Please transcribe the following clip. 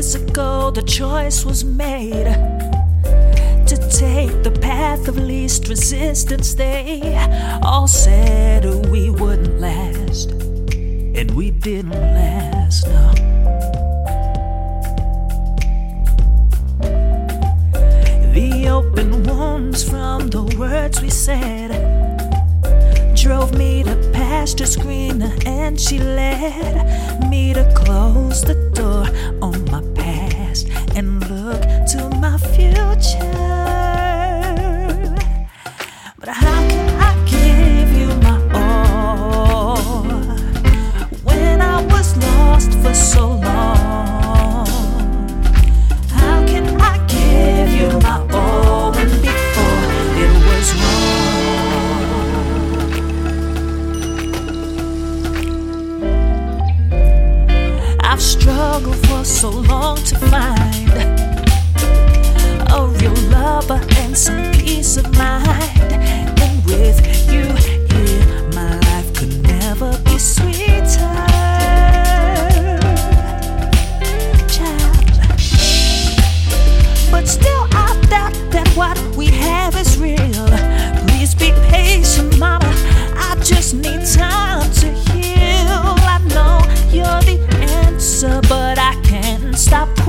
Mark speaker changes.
Speaker 1: years ago, the choice was made to take the path of least resistance. They all said we wouldn't last, and we didn't last. No. The open wounds from the words we said drove me to past her screen, and she led me to close the door and some peace of mind. stop